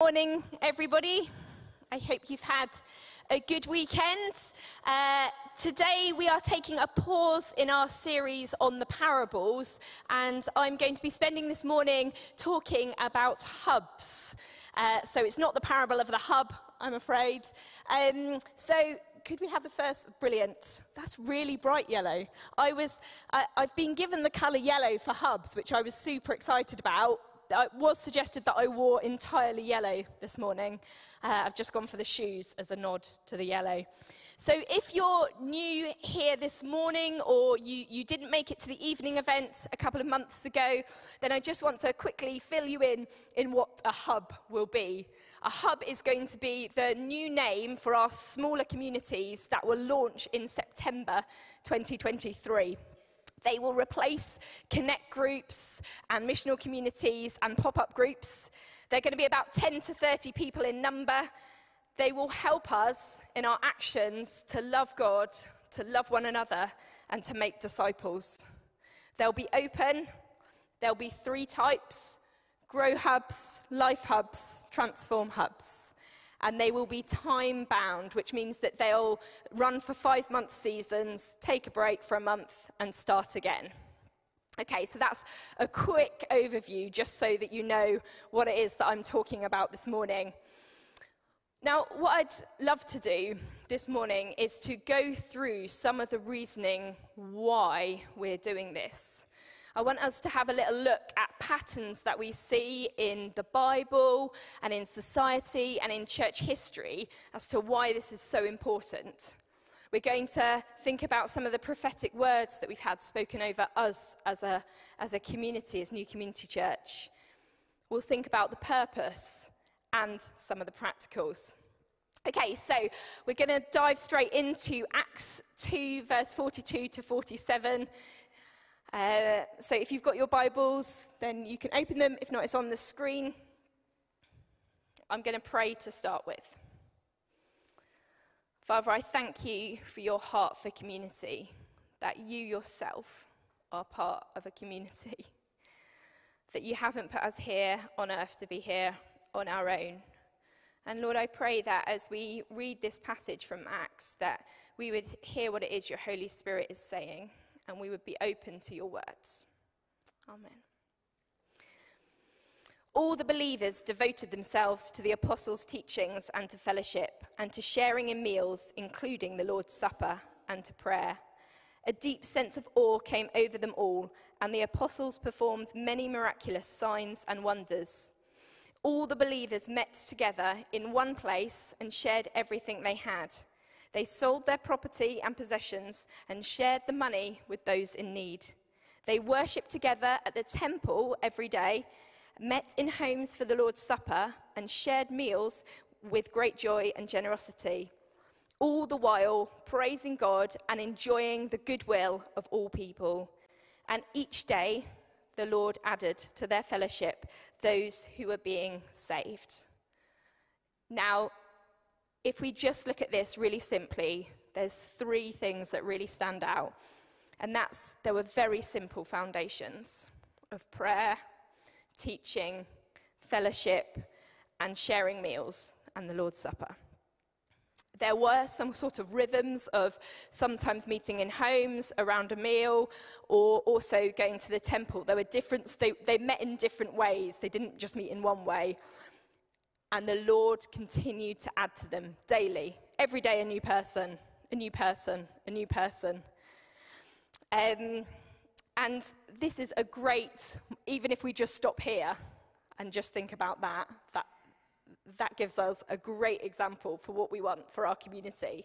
Morning, everybody. I hope you've had a good weekend. Uh, today, we are taking a pause in our series on the parables, and I'm going to be spending this morning talking about hubs. Uh, so, it's not the parable of the hub, I'm afraid. Um, so, could we have the first? Brilliant. That's really bright yellow. I was, uh, I've been given the colour yellow for hubs, which I was super excited about it was suggested that I wore entirely yellow this morning. Uh, I've just gone for the shoes as a nod to the yellow. So if you're new here this morning or you, you didn't make it to the evening event a couple of months ago, then I just want to quickly fill you in in what a hub will be. A hub is going to be the new name for our smaller communities that will launch in September 2023. They will replace connect groups and missional communities and pop up groups. They're going to be about 10 to 30 people in number. They will help us in our actions to love God, to love one another, and to make disciples. They'll be open. There'll be three types grow hubs, life hubs, transform hubs and they will be time bound, which means that they'll run for five month seasons, take a break for a month, and start again. Okay, so that's a quick overview just so that you know what it is that I'm talking about this morning. Now, what I'd love to do this morning is to go through some of the reasoning why we're doing this. I want us to have a little look at patterns that we see in the Bible and in society and in church history as to why this is so important. We're going to think about some of the prophetic words that we've had spoken over us as a, as a community, as New Community Church. We'll think about the purpose and some of the practicals. Okay, so we're going to dive straight into Acts 2, verse 42 to 47. Uh, so if you've got your Bibles, then you can open them. If not, it's on the screen. I'm going to pray to start with. Father, I thank you for your heart for community, that you yourself are part of a community, that you haven't put us here on earth to be here on our own. And Lord, I pray that as we read this passage from Acts, that we would hear what it is your Holy Spirit is saying and we would be open to your words. Amen. All the believers devoted themselves to the apostles' teachings and to fellowship, and to sharing in meals, including the Lord's Supper, and to prayer. A deep sense of awe came over them all, and the apostles performed many miraculous signs and wonders. All the believers met together in one place and shared everything they had. They sold their property and possessions and shared the money with those in need. They worshipped together at the temple every day, met in homes for the Lord's Supper, and shared meals with great joy and generosity, all the while praising God and enjoying the goodwill of all people. And each day, the Lord added to their fellowship those who were being saved. Now, if we just look at this really simply, there's three things that really stand out. And that's there were very simple foundations of prayer, teaching, fellowship, and sharing meals and the Lord's Supper. There were some sort of rhythms of sometimes meeting in homes around a meal or also going to the temple. There were different, they, they met in different ways. They didn't just meet in one way. And the Lord continued to add to them daily. Every day, a new person, a new person, a new person. Um, and this is a great, even if we just stop here and just think about that, that, that gives us a great example for what we want for our community.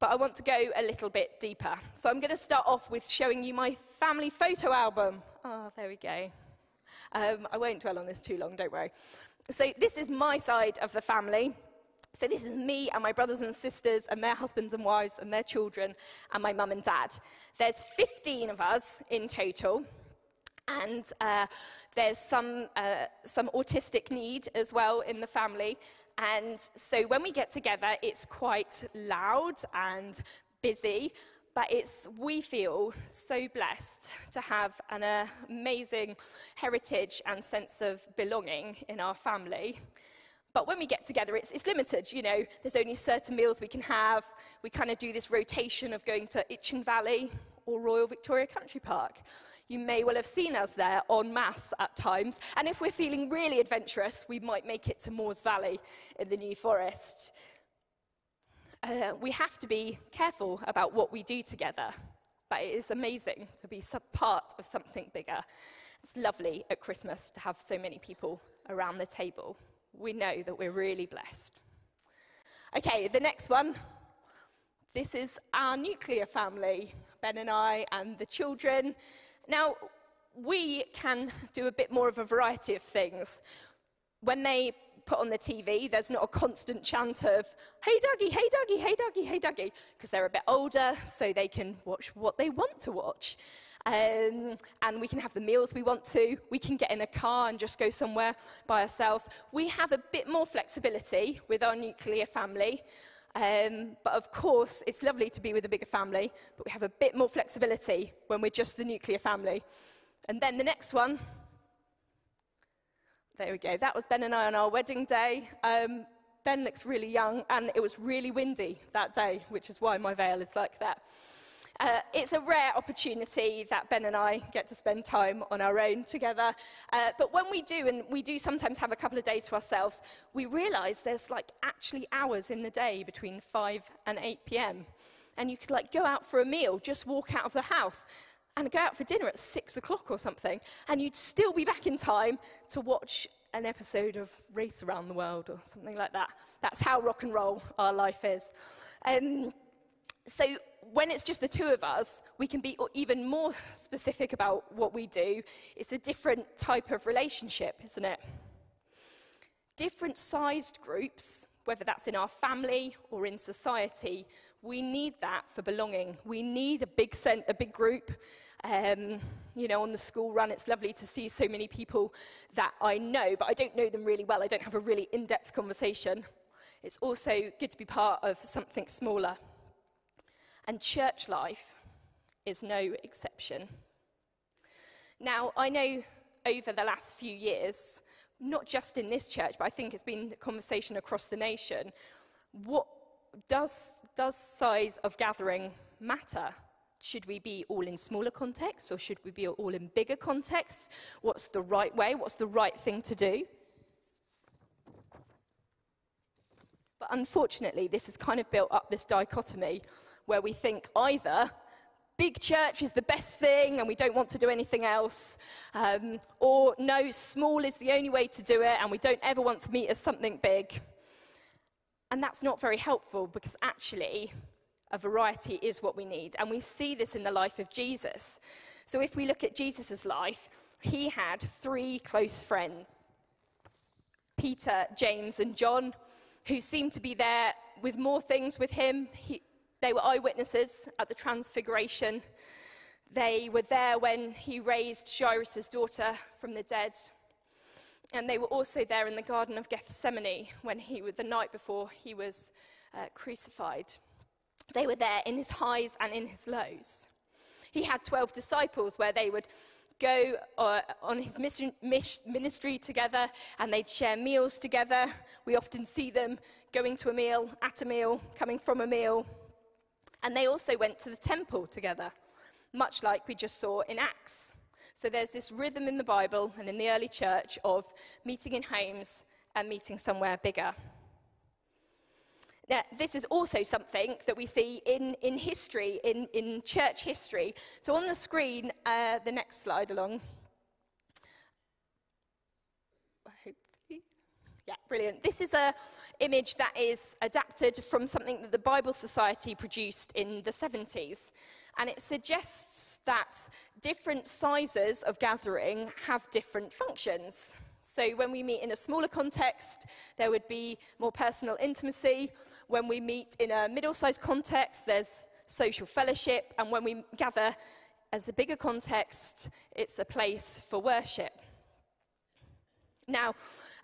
But I want to go a little bit deeper. So I'm going to start off with showing you my family photo album. Oh, there we go. Um, I won't dwell on this too long, don't worry. So this is my side of the family. So this is me and my brothers and sisters and their husbands and wives and their children and my mum and dad. There's 15 of us in total. And uh, there's some, uh, some autistic need as well in the family. And so when we get together, it's quite loud and busy. But it's, we feel so blessed to have an uh, amazing heritage and sense of belonging in our family. But when we get together, it's, it's limited. You know, there's only certain meals we can have. We kind of do this rotation of going to Itchen Valley or Royal Victoria Country Park. You may well have seen us there en masse at times. And if we're feeling really adventurous, we might make it to Moors Valley in the New Forest. Uh, we have to be careful about what we do together, but it is amazing to be part of something bigger. It's lovely at Christmas to have so many people around the table. We know that we're really blessed. Okay, the next one. This is our nuclear family, Ben and I and the children. Now, we can do a bit more of a variety of things. When they put on the TV, there's not a constant chant of, hey Duggee, hey Duggee, hey Duggee, hey Duggee, because they're a bit older, so they can watch what they want to watch. Um, and we can have the meals we want to. We can get in a car and just go somewhere by ourselves. We have a bit more flexibility with our nuclear family. Um, but of course, it's lovely to be with a bigger family, but we have a bit more flexibility when we're just the nuclear family. And then the next one, there we go. That was Ben and I on our wedding day. Um, ben looks really young, and it was really windy that day, which is why my veil is like that. Uh, it's a rare opportunity that Ben and I get to spend time on our own together. Uh, but when we do, and we do sometimes have a couple of days to ourselves, we realize there's like actually hours in the day between 5 and 8 p.m. And you could like go out for a meal, just walk out of the house and go out for dinner at six o'clock or something, and you'd still be back in time to watch an episode of Race Around the World or something like that. That's how rock and roll our life is. Um, so when it's just the two of us, we can be even more specific about what we do. It's a different type of relationship, isn't it? Different sized groups, whether that's in our family or in society, we need that for belonging. We need a big, cent- a big group. Um, you know, on the school run, it's lovely to see so many people that I know, but I don't know them really well. I don't have a really in depth conversation. It's also good to be part of something smaller. And church life is no exception. Now, I know over the last few years, not just in this church, but I think it's been a conversation across the nation, what does, does size of gathering matter? Should we be all in smaller contexts or should we be all in bigger contexts? What's the right way? What's the right thing to do? But unfortunately, this has kind of built up this dichotomy where we think either big church is the best thing and we don't want to do anything else, um, or no, small is the only way to do it and we don't ever want to meet as something big. And that's not very helpful because actually, a variety is what we need. And we see this in the life of Jesus. So if we look at Jesus' life, he had three close friends Peter, James, and John, who seemed to be there with more things with him. He, they were eyewitnesses at the Transfiguration. They were there when he raised Jairus' daughter from the dead. And they were also there in the Garden of Gethsemane when he, the night before he was uh, crucified. They were there in his highs and in his lows. He had 12 disciples where they would go uh, on his mission, ministry together and they'd share meals together. We often see them going to a meal, at a meal, coming from a meal. And they also went to the temple together, much like we just saw in Acts. So there's this rhythm in the Bible and in the early church of meeting in homes and meeting somewhere bigger. Now, this is also something that we see in, in history, in, in church history. So on the screen, uh, the next slide along. Hopefully. Yeah, brilliant. This is an image that is adapted from something that the Bible Society produced in the 70s. And it suggests that different sizes of gathering have different functions. So when we meet in a smaller context, there would be more personal intimacy. When we meet in a middle sized context, there's social fellowship. And when we gather as a bigger context, it's a place for worship. Now,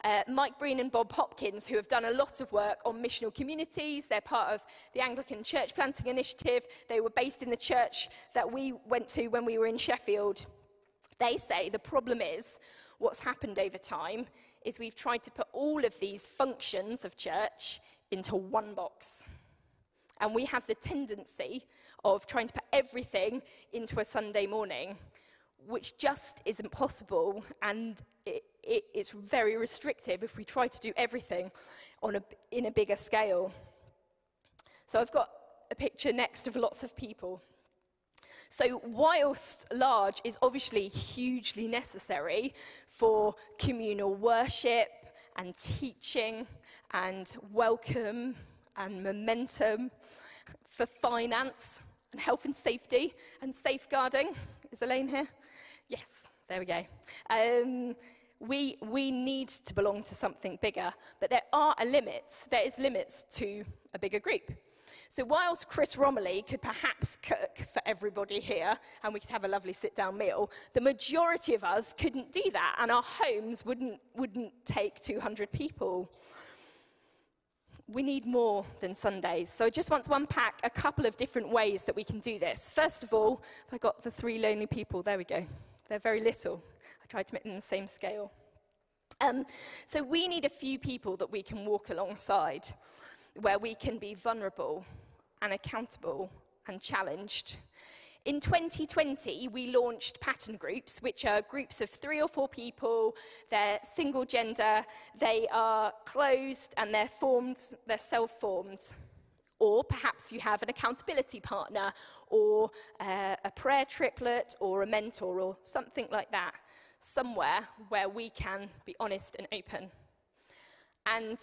Uh, Mike Breen and Bob Hopkins, who have done a lot of work on missional communities. They're part of the Anglican Church Planting Initiative. They were based in the church that we went to when we were in Sheffield. They say the problem is what's happened over time is we've tried to put all of these functions of church into one box. And we have the tendency of trying to put everything into a Sunday morning, which just isn't possible. And it, it, it's very restrictive if we try to do everything on a, in a bigger scale. So I've got a picture next of lots of people. So, whilst large is obviously hugely necessary for communal worship and teaching and welcome and momentum, for finance and health and safety and safeguarding. Is Elaine here? Yes, there we go. Um, we, we need to belong to something bigger, but there are a limit. There is limits to a bigger group. So whilst Chris Romilly could perhaps cook for everybody here and we could have a lovely sit down meal, the majority of us couldn't do that and our homes wouldn't, wouldn't take 200 people. We need more than Sundays. So I just want to unpack a couple of different ways that we can do this. First of all, I got the three lonely people. There we go. They're very little. I tried to make them the same scale. Um, so we need a few people that we can walk alongside, where we can be vulnerable and accountable and challenged. In 2020, we launched pattern groups, which are groups of three or four people. They're single gender, they are closed, and they're formed, they're self formed. Or perhaps you have an accountability partner, or uh, a prayer triplet, or a mentor, or something like that, somewhere where we can be honest and open. And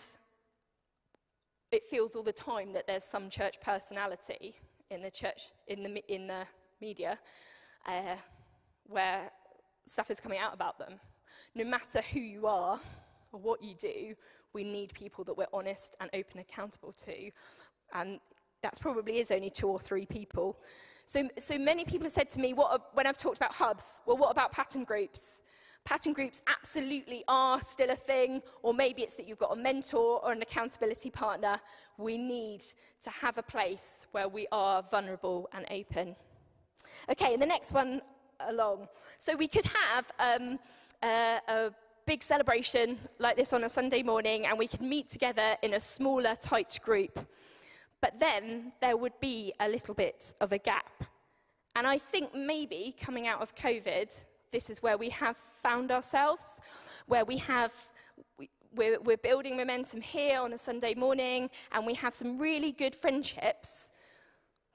it feels all the time that there's some church personality in the church, in the, in the media, uh, where stuff is coming out about them. No matter who you are or what you do, we need people that we're honest and open accountable to. And that probably is only two or three people. So, so many people have said to me, what when I've talked about hubs, well, what about pattern groups? Pattern groups absolutely are still a thing, or maybe it's that you've got a mentor or an accountability partner. We need to have a place where we are vulnerable and open. Okay, and the next one along. So we could have um, a, a big celebration like this on a Sunday morning, and we could meet together in a smaller, tight group. But then there would be a little bit of a gap. And I think maybe coming out of COVID, this is where we have found ourselves, where we have, we're, we're building momentum here on a Sunday morning, and we have some really good friendships,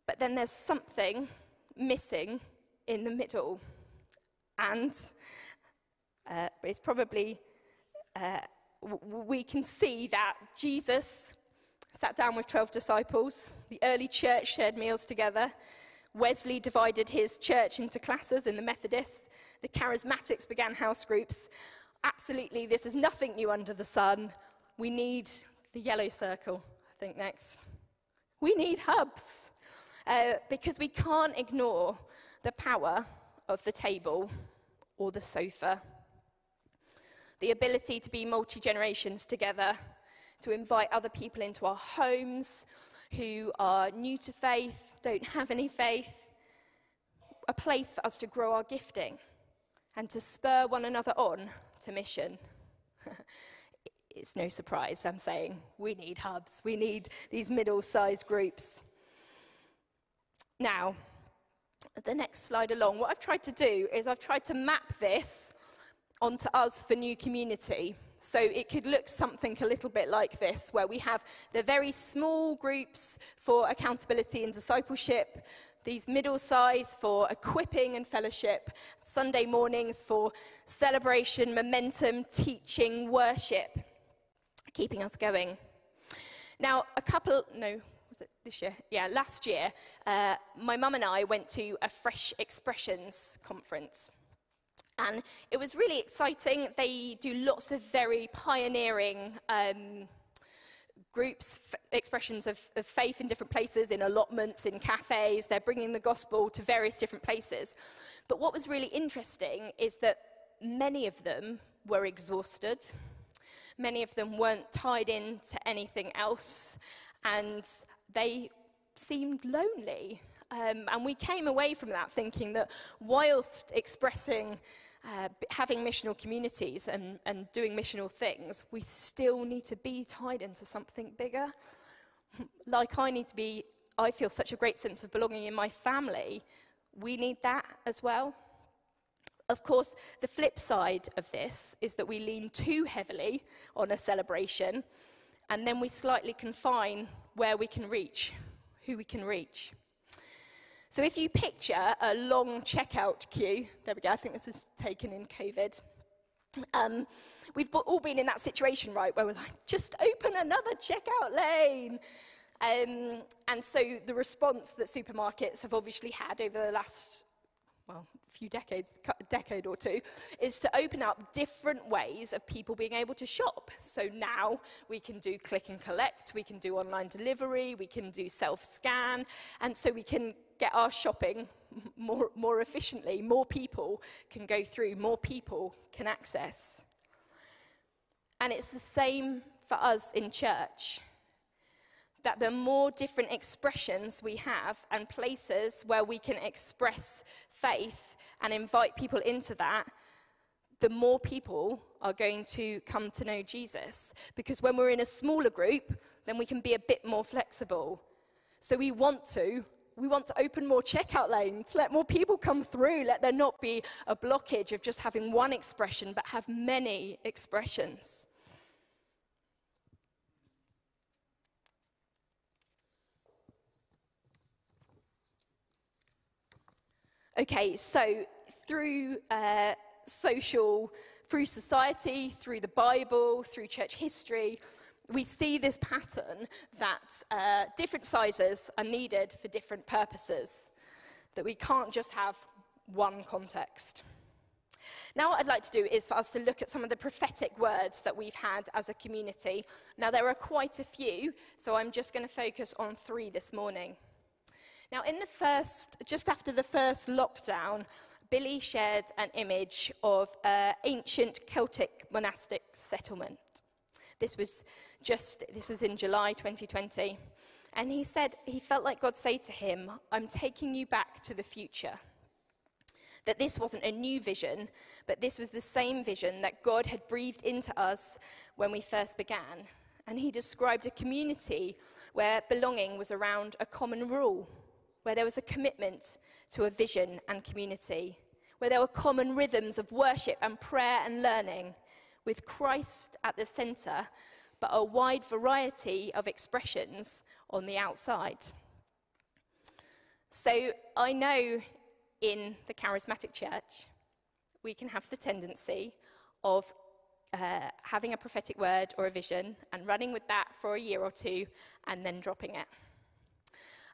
but then there's something missing in the middle. And uh, it's probably, uh, we can see that Jesus sat down with 12 disciples, the early church shared meals together. Wesley divided his church into classes in the Methodists. The charismatics began house groups. Absolutely, this is nothing new under the sun. We need the yellow circle, I think, next. We need hubs uh, because we can't ignore the power of the table or the sofa. The ability to be multi generations together, to invite other people into our homes who are new to faith, don't have any faith, a place for us to grow our gifting and to spur one another on to mission. it's no surprise I'm saying we need hubs, we need these middle sized groups. Now, the next slide along, what I've tried to do is I've tried to map this onto us for new community. So it could look something a little bit like this, where we have the very small groups for accountability and discipleship, these middle size for equipping and fellowship, Sunday mornings for celebration, momentum, teaching, worship, keeping us going. Now, a couple, no, was it this year? Yeah, last year, uh, my mum and I went to a Fresh Expressions conference. And it was really exciting. They do lots of very pioneering um, groups, expressions of, of faith in different places, in allotments, in cafes. They're bringing the gospel to various different places. But what was really interesting is that many of them were exhausted. Many of them weren't tied into anything else, and they seemed lonely. Um, and we came away from that thinking that whilst expressing uh, having missional communities and, and doing missional things, we still need to be tied into something bigger. like I need to be, I feel such a great sense of belonging in my family. We need that as well. Of course, the flip side of this is that we lean too heavily on a celebration and then we slightly confine where we can reach, who we can reach. So if you picture a long checkout queue, there we go, I think this was taken in COVID. Um, we've all been in that situation, right, where we're like, just open another checkout lane. Um, and so the response that supermarkets have obviously had over the last well, a few decades, a decade or two, is to open up different ways of people being able to shop. So now we can do click and collect, we can do online delivery, we can do self scan, and so we can get our shopping more, more efficiently. More people can go through, more people can access. And it's the same for us in church that the more different expressions we have and places where we can express faith and invite people into that, the more people are going to come to know Jesus. Because when we're in a smaller group, then we can be a bit more flexible. So we want to. We want to open more checkout lanes, let more people come through, let there not be a blockage of just having one expression, but have many expressions. Okay, so through uh, social, through society, through the Bible, through church history, we see this pattern that uh, different sizes are needed for different purposes, that we can't just have one context. Now, what I'd like to do is for us to look at some of the prophetic words that we've had as a community. Now, there are quite a few, so I'm just going to focus on three this morning. Now, in the first, just after the first lockdown, Billy shared an image of an ancient Celtic monastic settlement. This was just, this was in July 2020. And he said, he felt like God said to him, I'm taking you back to the future. That this wasn't a new vision, but this was the same vision that God had breathed into us when we first began. And he described a community where belonging was around a common rule where there was a commitment to a vision and community, where there were common rhythms of worship and prayer and learning, with Christ at the centre, but a wide variety of expressions on the outside. So I know in the charismatic church, we can have the tendency of uh, having a prophetic word or a vision and running with that for a year or two and then dropping it.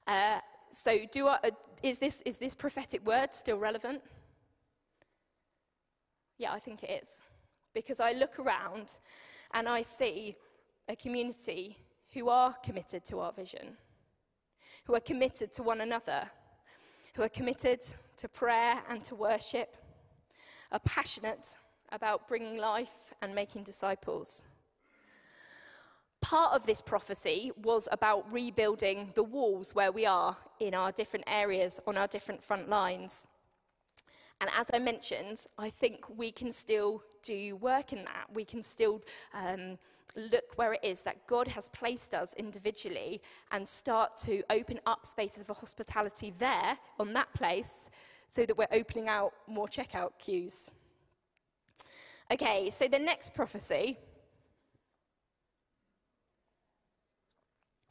Uh, so, do I, uh, is, this, is this prophetic word still relevant? Yeah, I think it is. Because I look around and I see a community who are committed to our vision, who are committed to one another, who are committed to prayer and to worship, are passionate about bringing life and making disciples. Part of this prophecy was about rebuilding the walls where we are in our different areas, on our different front lines. And as I mentioned, I think we can still do work in that. We can still um, look where it is that God has placed us individually and start to open up spaces of hospitality there, on that place, so that we're opening out more checkout queues. Okay, so the next prophecy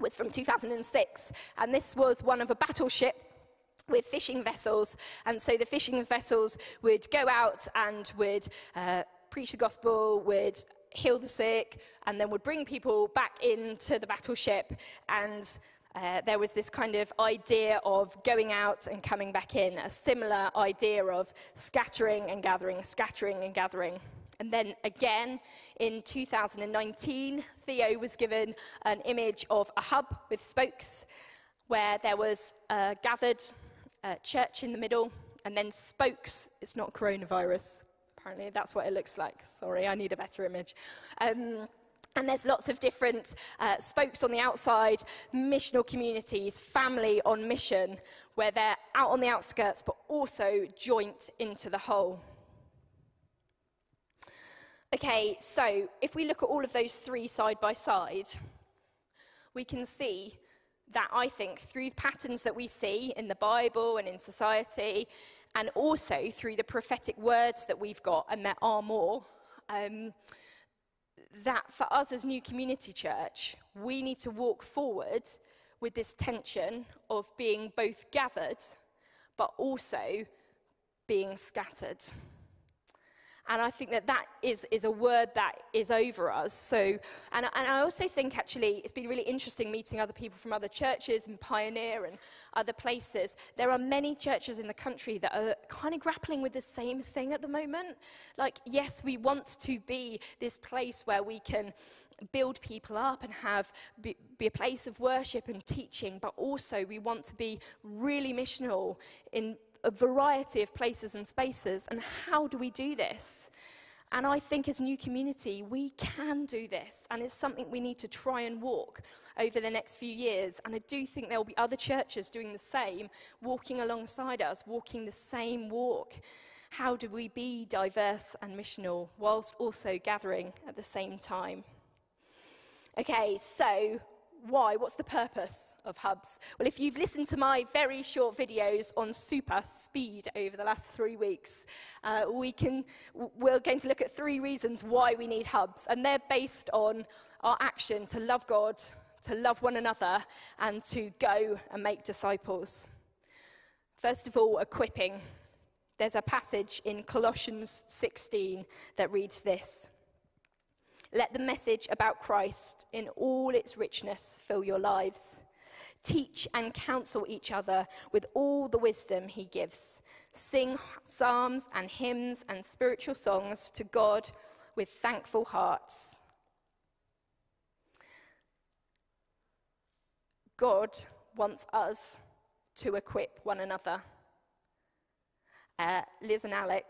was from 2006, and this was one of a battleship with fishing vessels. And so the fishing vessels would go out and would uh, preach the gospel, would heal the sick, and then would bring people back into the battleship. And uh, there was this kind of idea of going out and coming back in, a similar idea of scattering and gathering, scattering and gathering. And then again in 2019, Theo was given an image of a hub with spokes where there was a gathered uh, church in the middle and then spokes. It's not coronavirus. Apparently, that's what it looks like. Sorry, I need a better image. Um, And there's lots of different uh, spokes on the outside, missional communities, family on mission, where they're out on the outskirts but also joint into the whole. Okay, so if we look at all of those three side by side, we can see that I think through patterns that we see in the Bible and in society, and also through the prophetic words that we've got, and there are more, um, that for us as New Community Church, we need to walk forward with this tension of being both gathered but also being scattered. And I think that that is, is a word that is over us. So, and, and I also think actually it's been really interesting meeting other people from other churches and Pioneer and other places. There are many churches in the country that are kind of grappling with the same thing at the moment. Like, yes, we want to be this place where we can build people up and have be, be, a place of worship and teaching, but also we want to be really missional in a variety of places and spaces. And how do we do this? And I think as a new community, we can do this. And it's something we need to try and walk over the next few years. And I do think there will be other churches doing the same, walking alongside us, walking the same walk. How do we be diverse and missional whilst also gathering at the same time? Okay, so why? What's the purpose of hubs? Well, if you've listened to my very short videos on super speed over the last three weeks, uh, we can, we're going to look at three reasons why we need hubs, and they're based on our action to love God, to love one another, and to go and make disciples. First of all, equipping. There's a passage in Colossians 16 that reads this. Let the message about Christ in all its richness fill your lives. Teach and counsel each other with all the wisdom he gives. Sing psalms and hymns and spiritual songs to God with thankful hearts. God wants us to equip one another. Uh, Liz and Alec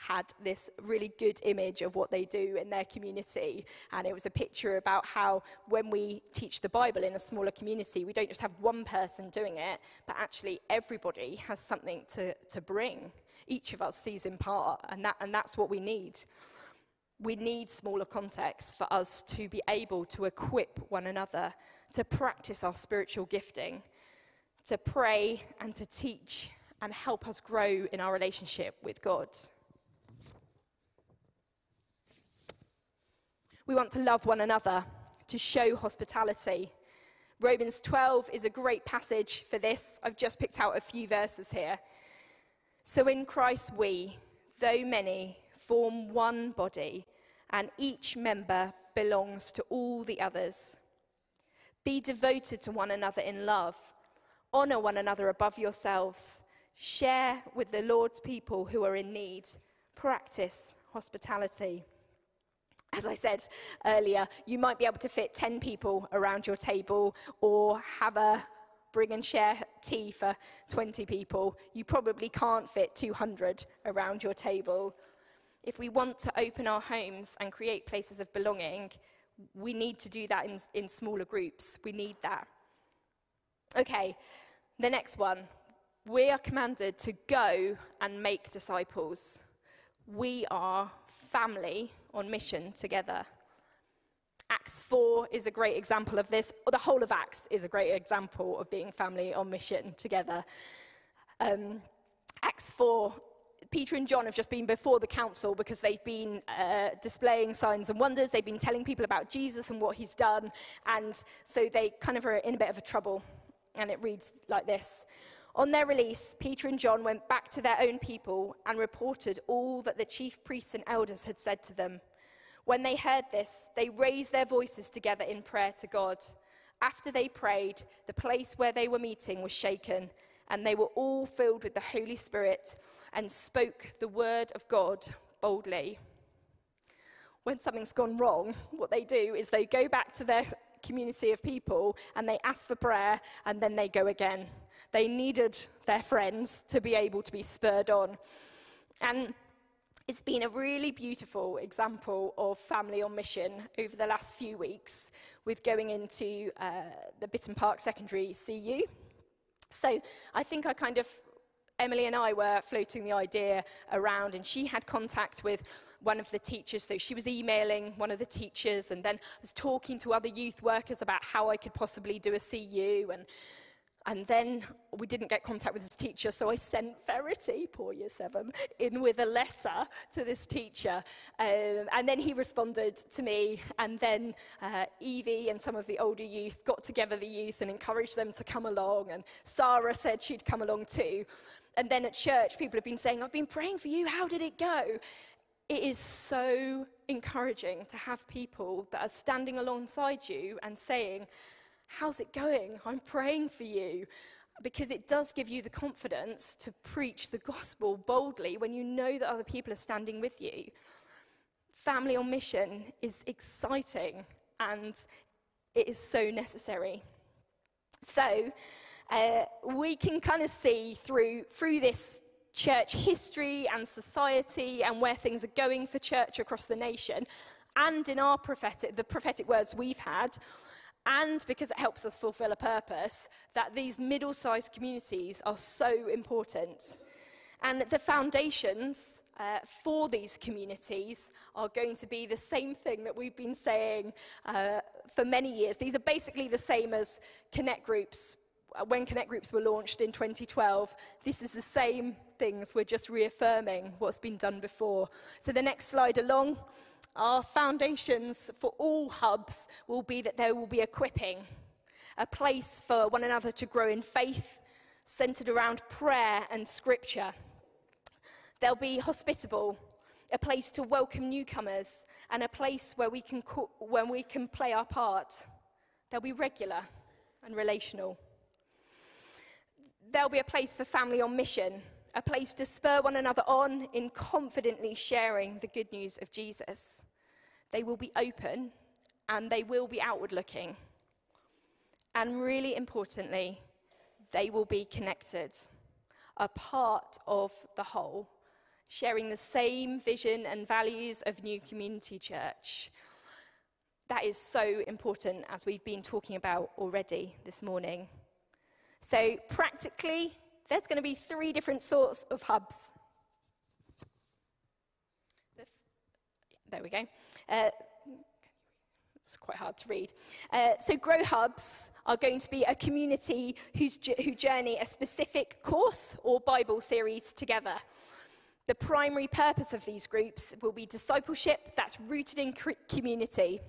had this really good image of what they do in their community. And it was a picture about how when we teach the Bible in a smaller community, we don't just have one person doing it, but actually everybody has something to, to bring. Each of us sees in part, and, that, and that's what we need. We need smaller contexts for us to be able to equip one another, to practice our spiritual gifting, to pray and to teach and help us grow in our relationship with God. We want to love one another, to show hospitality. Romans 12 is a great passage for this. I've just picked out a few verses here. So in Christ, we, though many, form one body, and each member belongs to all the others. Be devoted to one another in love. Honor one another above yourselves. Share with the Lord's people who are in need. Practice hospitality. As I said earlier, you might be able to fit 10 people around your table or have a bring and share tea for 20 people. You probably can't fit 200 around your table. If we want to open our homes and create places of belonging, we need to do that in, in smaller groups. We need that. Okay, the next one. We are commanded to go and make disciples. We are family on mission together. Acts 4 is a great example of this. Or the whole of Acts is a great example of being family on mission together. Um, Acts 4, Peter and John have just been before the council because they've been uh, displaying signs and wonders. They've been telling people about Jesus and what he's done. And so they kind of are in a bit of a trouble. And it reads like this on their release, Peter and John went back to their own people and reported all that the chief priests and elders had said to them. When they heard this, they raised their voices together in prayer to God. After they prayed, the place where they were meeting was shaken, and they were all filled with the Holy Spirit and spoke the word of God boldly. When something's gone wrong, what they do is they go back to their community of people and they ask for prayer and then they go again. They needed their friends to be able to be spurred on. And It's been a really beautiful example of family on mission over the last few weeks with going into uh, the Bitterne Park Secondary CU. So I think I kind of, Emily and I were floating the idea around, and she had contact with one of the teachers. So she was emailing one of the teachers, and then I was talking to other youth workers about how I could possibly do a CU. And and then we didn't get contact with his teacher, so I sent Verity, poor year seven, in with a letter to this teacher. Um, and then he responded to me, and then uh, Evie and some of the older youth got together the youth and encouraged them to come along. And Sarah said she'd come along too. And then at church, people have been saying, I've been praying for you, how did it go? It is so encouraging to have people that are standing alongside you and saying, How's it going? I'm praying for you. Because it does give you the confidence to preach the gospel boldly when you know that other people are standing with you. Family on mission is exciting and it is so necessary. So, uh, we can kind of see through, through this church history and society and where things are going for church across the nation, and in our prophetic, the prophetic words we've had, and because it helps us fulfill a purpose, that these middle sized communities are so important. And the foundations uh, for these communities are going to be the same thing that we've been saying uh, for many years. These are basically the same as Connect Groups. Uh, when Connect Groups were launched in 2012, this is the same things. We're just reaffirming what's been done before. So the next slide along. Our foundations for all hubs will be that there will be equipping, a place for one another to grow in faith, centered around prayer and scripture. They'll be hospitable, a place to welcome newcomers, and a place where we can, when we can play our part. They'll be regular and relational. There'll be a place for family on mission, a place to spur one another on in confidently sharing the good news of Jesus. They will be open and they will be outward looking. And really importantly, they will be connected, a part of the whole, sharing the same vision and values of New Community Church. That is so important, as we've been talking about already this morning. So, practically, there's going to be three different sorts of hubs. There we go. Uh, it's quite hard to read. Uh, so, Grow Hubs are going to be a community whose, who journey a specific course or Bible series together. The primary purpose of these groups will be discipleship that's rooted in community.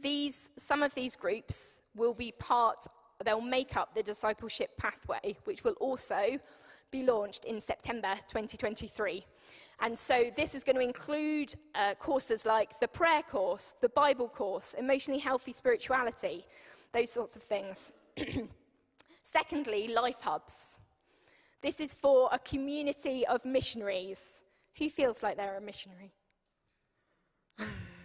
These, some of these groups will be part, they'll make up the discipleship pathway, which will also be launched in September 2023. And so this is going to include uh, courses like the prayer course, the Bible course, emotionally healthy spirituality, those sorts of things. Secondly, life hubs. This is for a community of missionaries. Who feels like they're a missionary?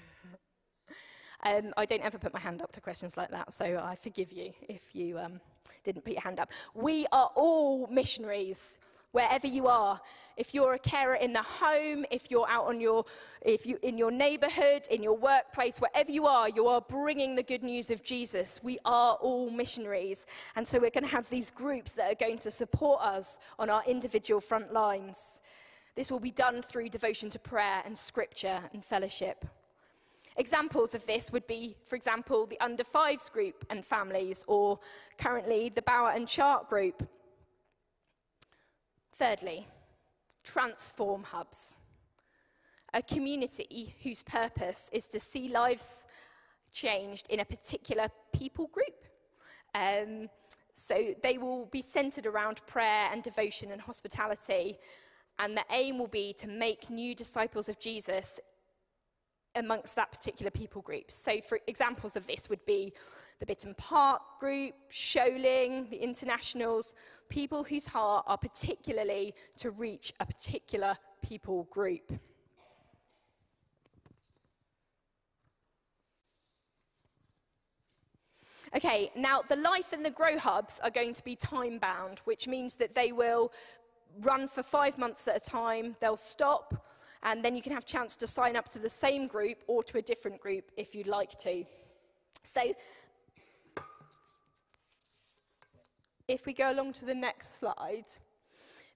um, I don't ever put my hand up to questions like that, so I forgive you if you um, didn't put your hand up. We are all missionaries wherever you are. If you're a carer in the home, if you're out on your, if you in your neighborhood, in your workplace, wherever you are, you are bringing the good news of Jesus. We are all missionaries. And so we're going to have these groups that are going to support us on our individual front lines. This will be done through devotion to prayer and scripture and fellowship. Examples of this would be, for example, the under fives group and families, or currently the Bauer and Chart group. Thirdly, transform hubs. A community whose purpose is to see lives changed in a particular people group. Um, so they will be centered around prayer and devotion and hospitality. And the aim will be to make new disciples of Jesus amongst that particular people group. So, for examples of this, would be the Bitterne Park group, Sholing, the internationals, people whose heart are particularly to reach a particular people group. Okay, now the life and the grow hubs are going to be time bound, which means that they will run for five months at a time, they'll stop, and then you can have a chance to sign up to the same group or to a different group if you'd like to. So, if we go along to the next slide,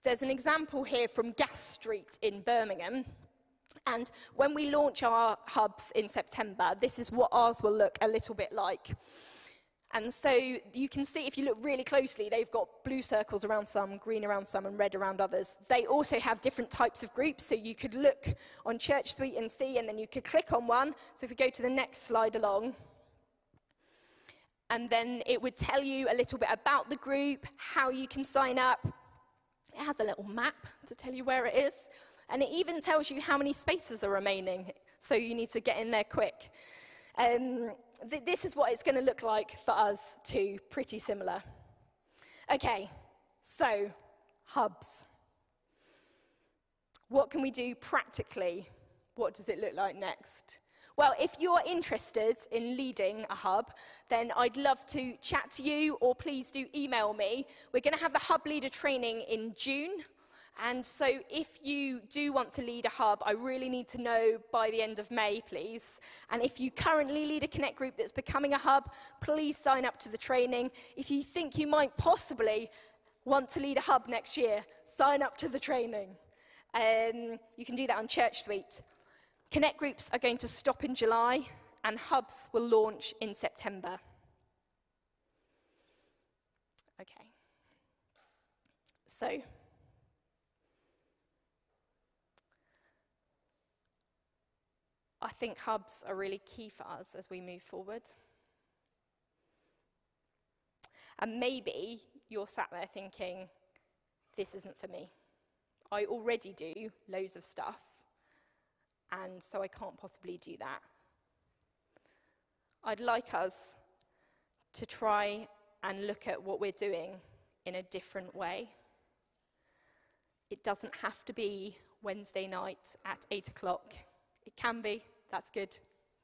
there's an example here from Gas Street in Birmingham. And when we launch our hubs in September, this is what ours will look a little bit like. And so you can see, if you look really closely, they've got blue circles around some, green around some, and red around others. They also have different types of groups, so you could look on Church Suite and see, and then you could click on one. So if we go to the next slide along, and then it would tell you a little bit about the group, how you can sign up. It has a little map to tell you where it is, and it even tells you how many spaces are remaining, so you need to get in there quick. Um, th- this is what it's going to look like for us too, pretty similar. Okay, so hubs. What can we do practically? What does it look like next? Well, if you're interested in leading a hub, then I'd love to chat to you, or please do email me. We're going to have the hub leader training in June. And so, if you do want to lead a hub, I really need to know by the end of May, please. And if you currently lead a Connect group that's becoming a hub, please sign up to the training. If you think you might possibly want to lead a hub next year, sign up to the training. Um, you can do that on Church Suite. Connect groups are going to stop in July, and hubs will launch in September. Okay. So, I think hubs are really key for us as we move forward. And maybe you're sat there thinking, this isn't for me. I already do loads of stuff, and so I can't possibly do that. I'd like us to try and look at what we're doing in a different way. It doesn't have to be Wednesday night at 8 o'clock. It can be, that's good,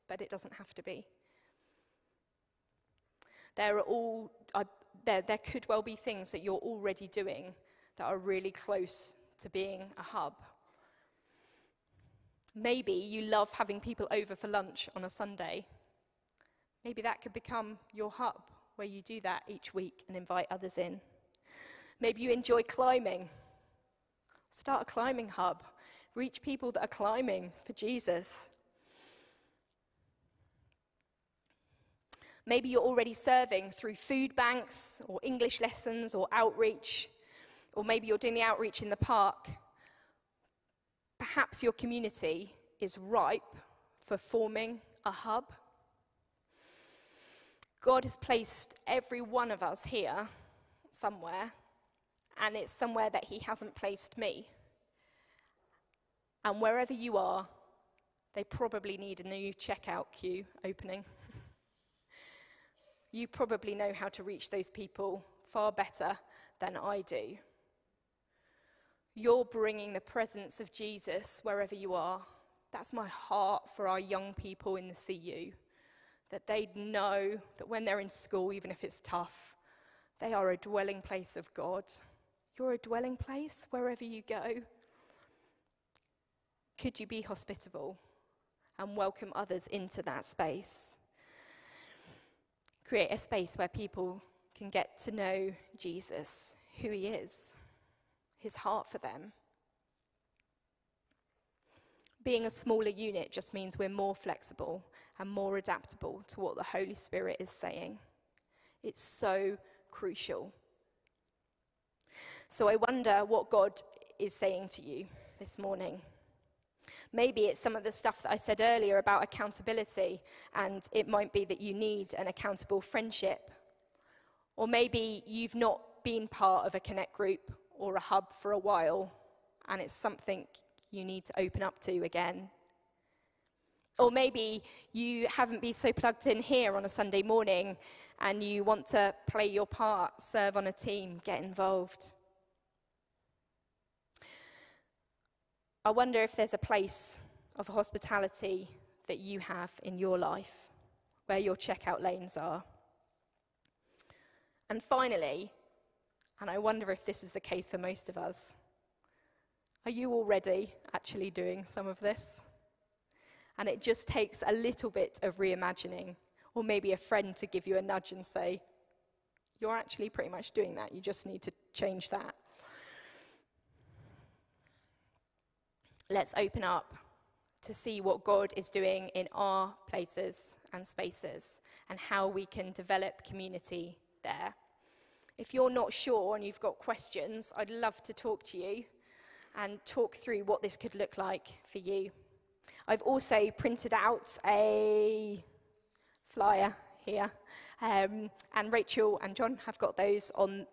but it doesn't have to be. There are all, uh, there, there could well be things that you're already doing that are really close to being a hub. Maybe you love having people over for lunch on a Sunday. Maybe that could become your hub where you do that each week and invite others in. Maybe you enjoy climbing. Start a climbing hub. Reach people that are climbing for Jesus. Maybe you're already serving through food banks or English lessons or outreach, or maybe you're doing the outreach in the park. Perhaps your community is ripe for forming a hub. God has placed every one of us here somewhere, and it's somewhere that He hasn't placed me. And wherever you are, they probably need a new checkout queue opening. You probably know how to reach those people far better than I do. You're bringing the presence of Jesus wherever you are. That's my heart for our young people in the CU. That they'd know that when they're in school, even if it's tough, they are a dwelling place of God. You're a dwelling place wherever you go. Could you be hospitable and welcome others into that space? Create a space where people can get to know Jesus, who he is, his heart for them. Being a smaller unit just means we're more flexible and more adaptable to what the Holy Spirit is saying. It's so crucial. So I wonder what God is saying to you this morning. Maybe it's some of the stuff that I said earlier about accountability, and it might be that you need an accountable friendship. Or maybe you've not been part of a connect group or a hub for a while, and it's something you need to open up to again. Or maybe you haven't been so plugged in here on a Sunday morning and you want to play your part, serve on a team, get involved. I wonder if there's a place of hospitality that you have in your life where your checkout lanes are. And finally, and I wonder if this is the case for most of us, Are you already actually doing some of this? And it just takes a little bit of reimagining, or maybe a friend to give you a nudge and say, You're actually pretty much doing that. You just need to change that. Let's open up to see what God is doing in our places and spaces and how we can develop community there. If you're not sure and you've got questions, I'd love to talk to you and talk through what this could look like for you. I've also printed out a flyer here, um, and Rachel and John have got those on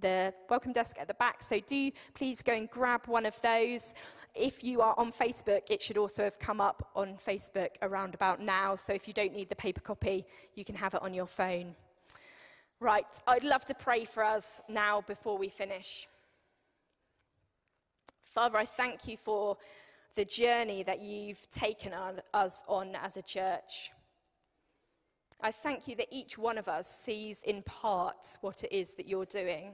the welcome desk at the back. So do please go and grab one of those. If you are on Facebook, it should also have come up on Facebook around about now. So if you don't need the paper copy, you can have it on your phone. Right, I'd love to pray for us now before we finish. Father, I thank you for the journey that you've taken us on as a church. I thank you that each one of us sees in part what it is that you're doing.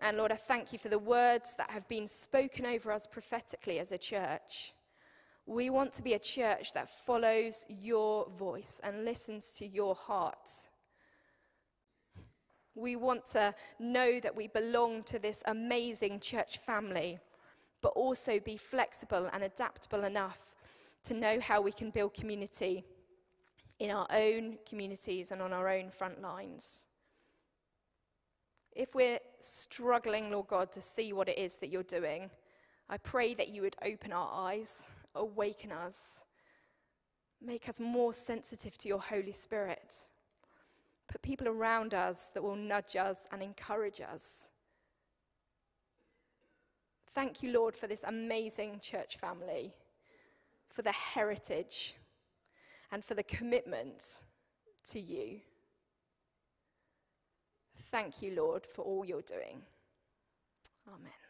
And Lord, I thank you for the words that have been spoken over us prophetically as a church. We want to be a church that follows your voice and listens to your heart. We want to know that we belong to this amazing church family, but also be flexible and adaptable enough to know how we can build community in our own communities and on our own front lines. If we're struggling, Lord God, to see what it is that you're doing, I pray that you would open our eyes, awaken us, make us more sensitive to your Holy Spirit. Put people around us that will nudge us and encourage us. Thank you, Lord, for this amazing church family, for the heritage, and for the commitment to you. Thank you, Lord, for all you're doing. Amen.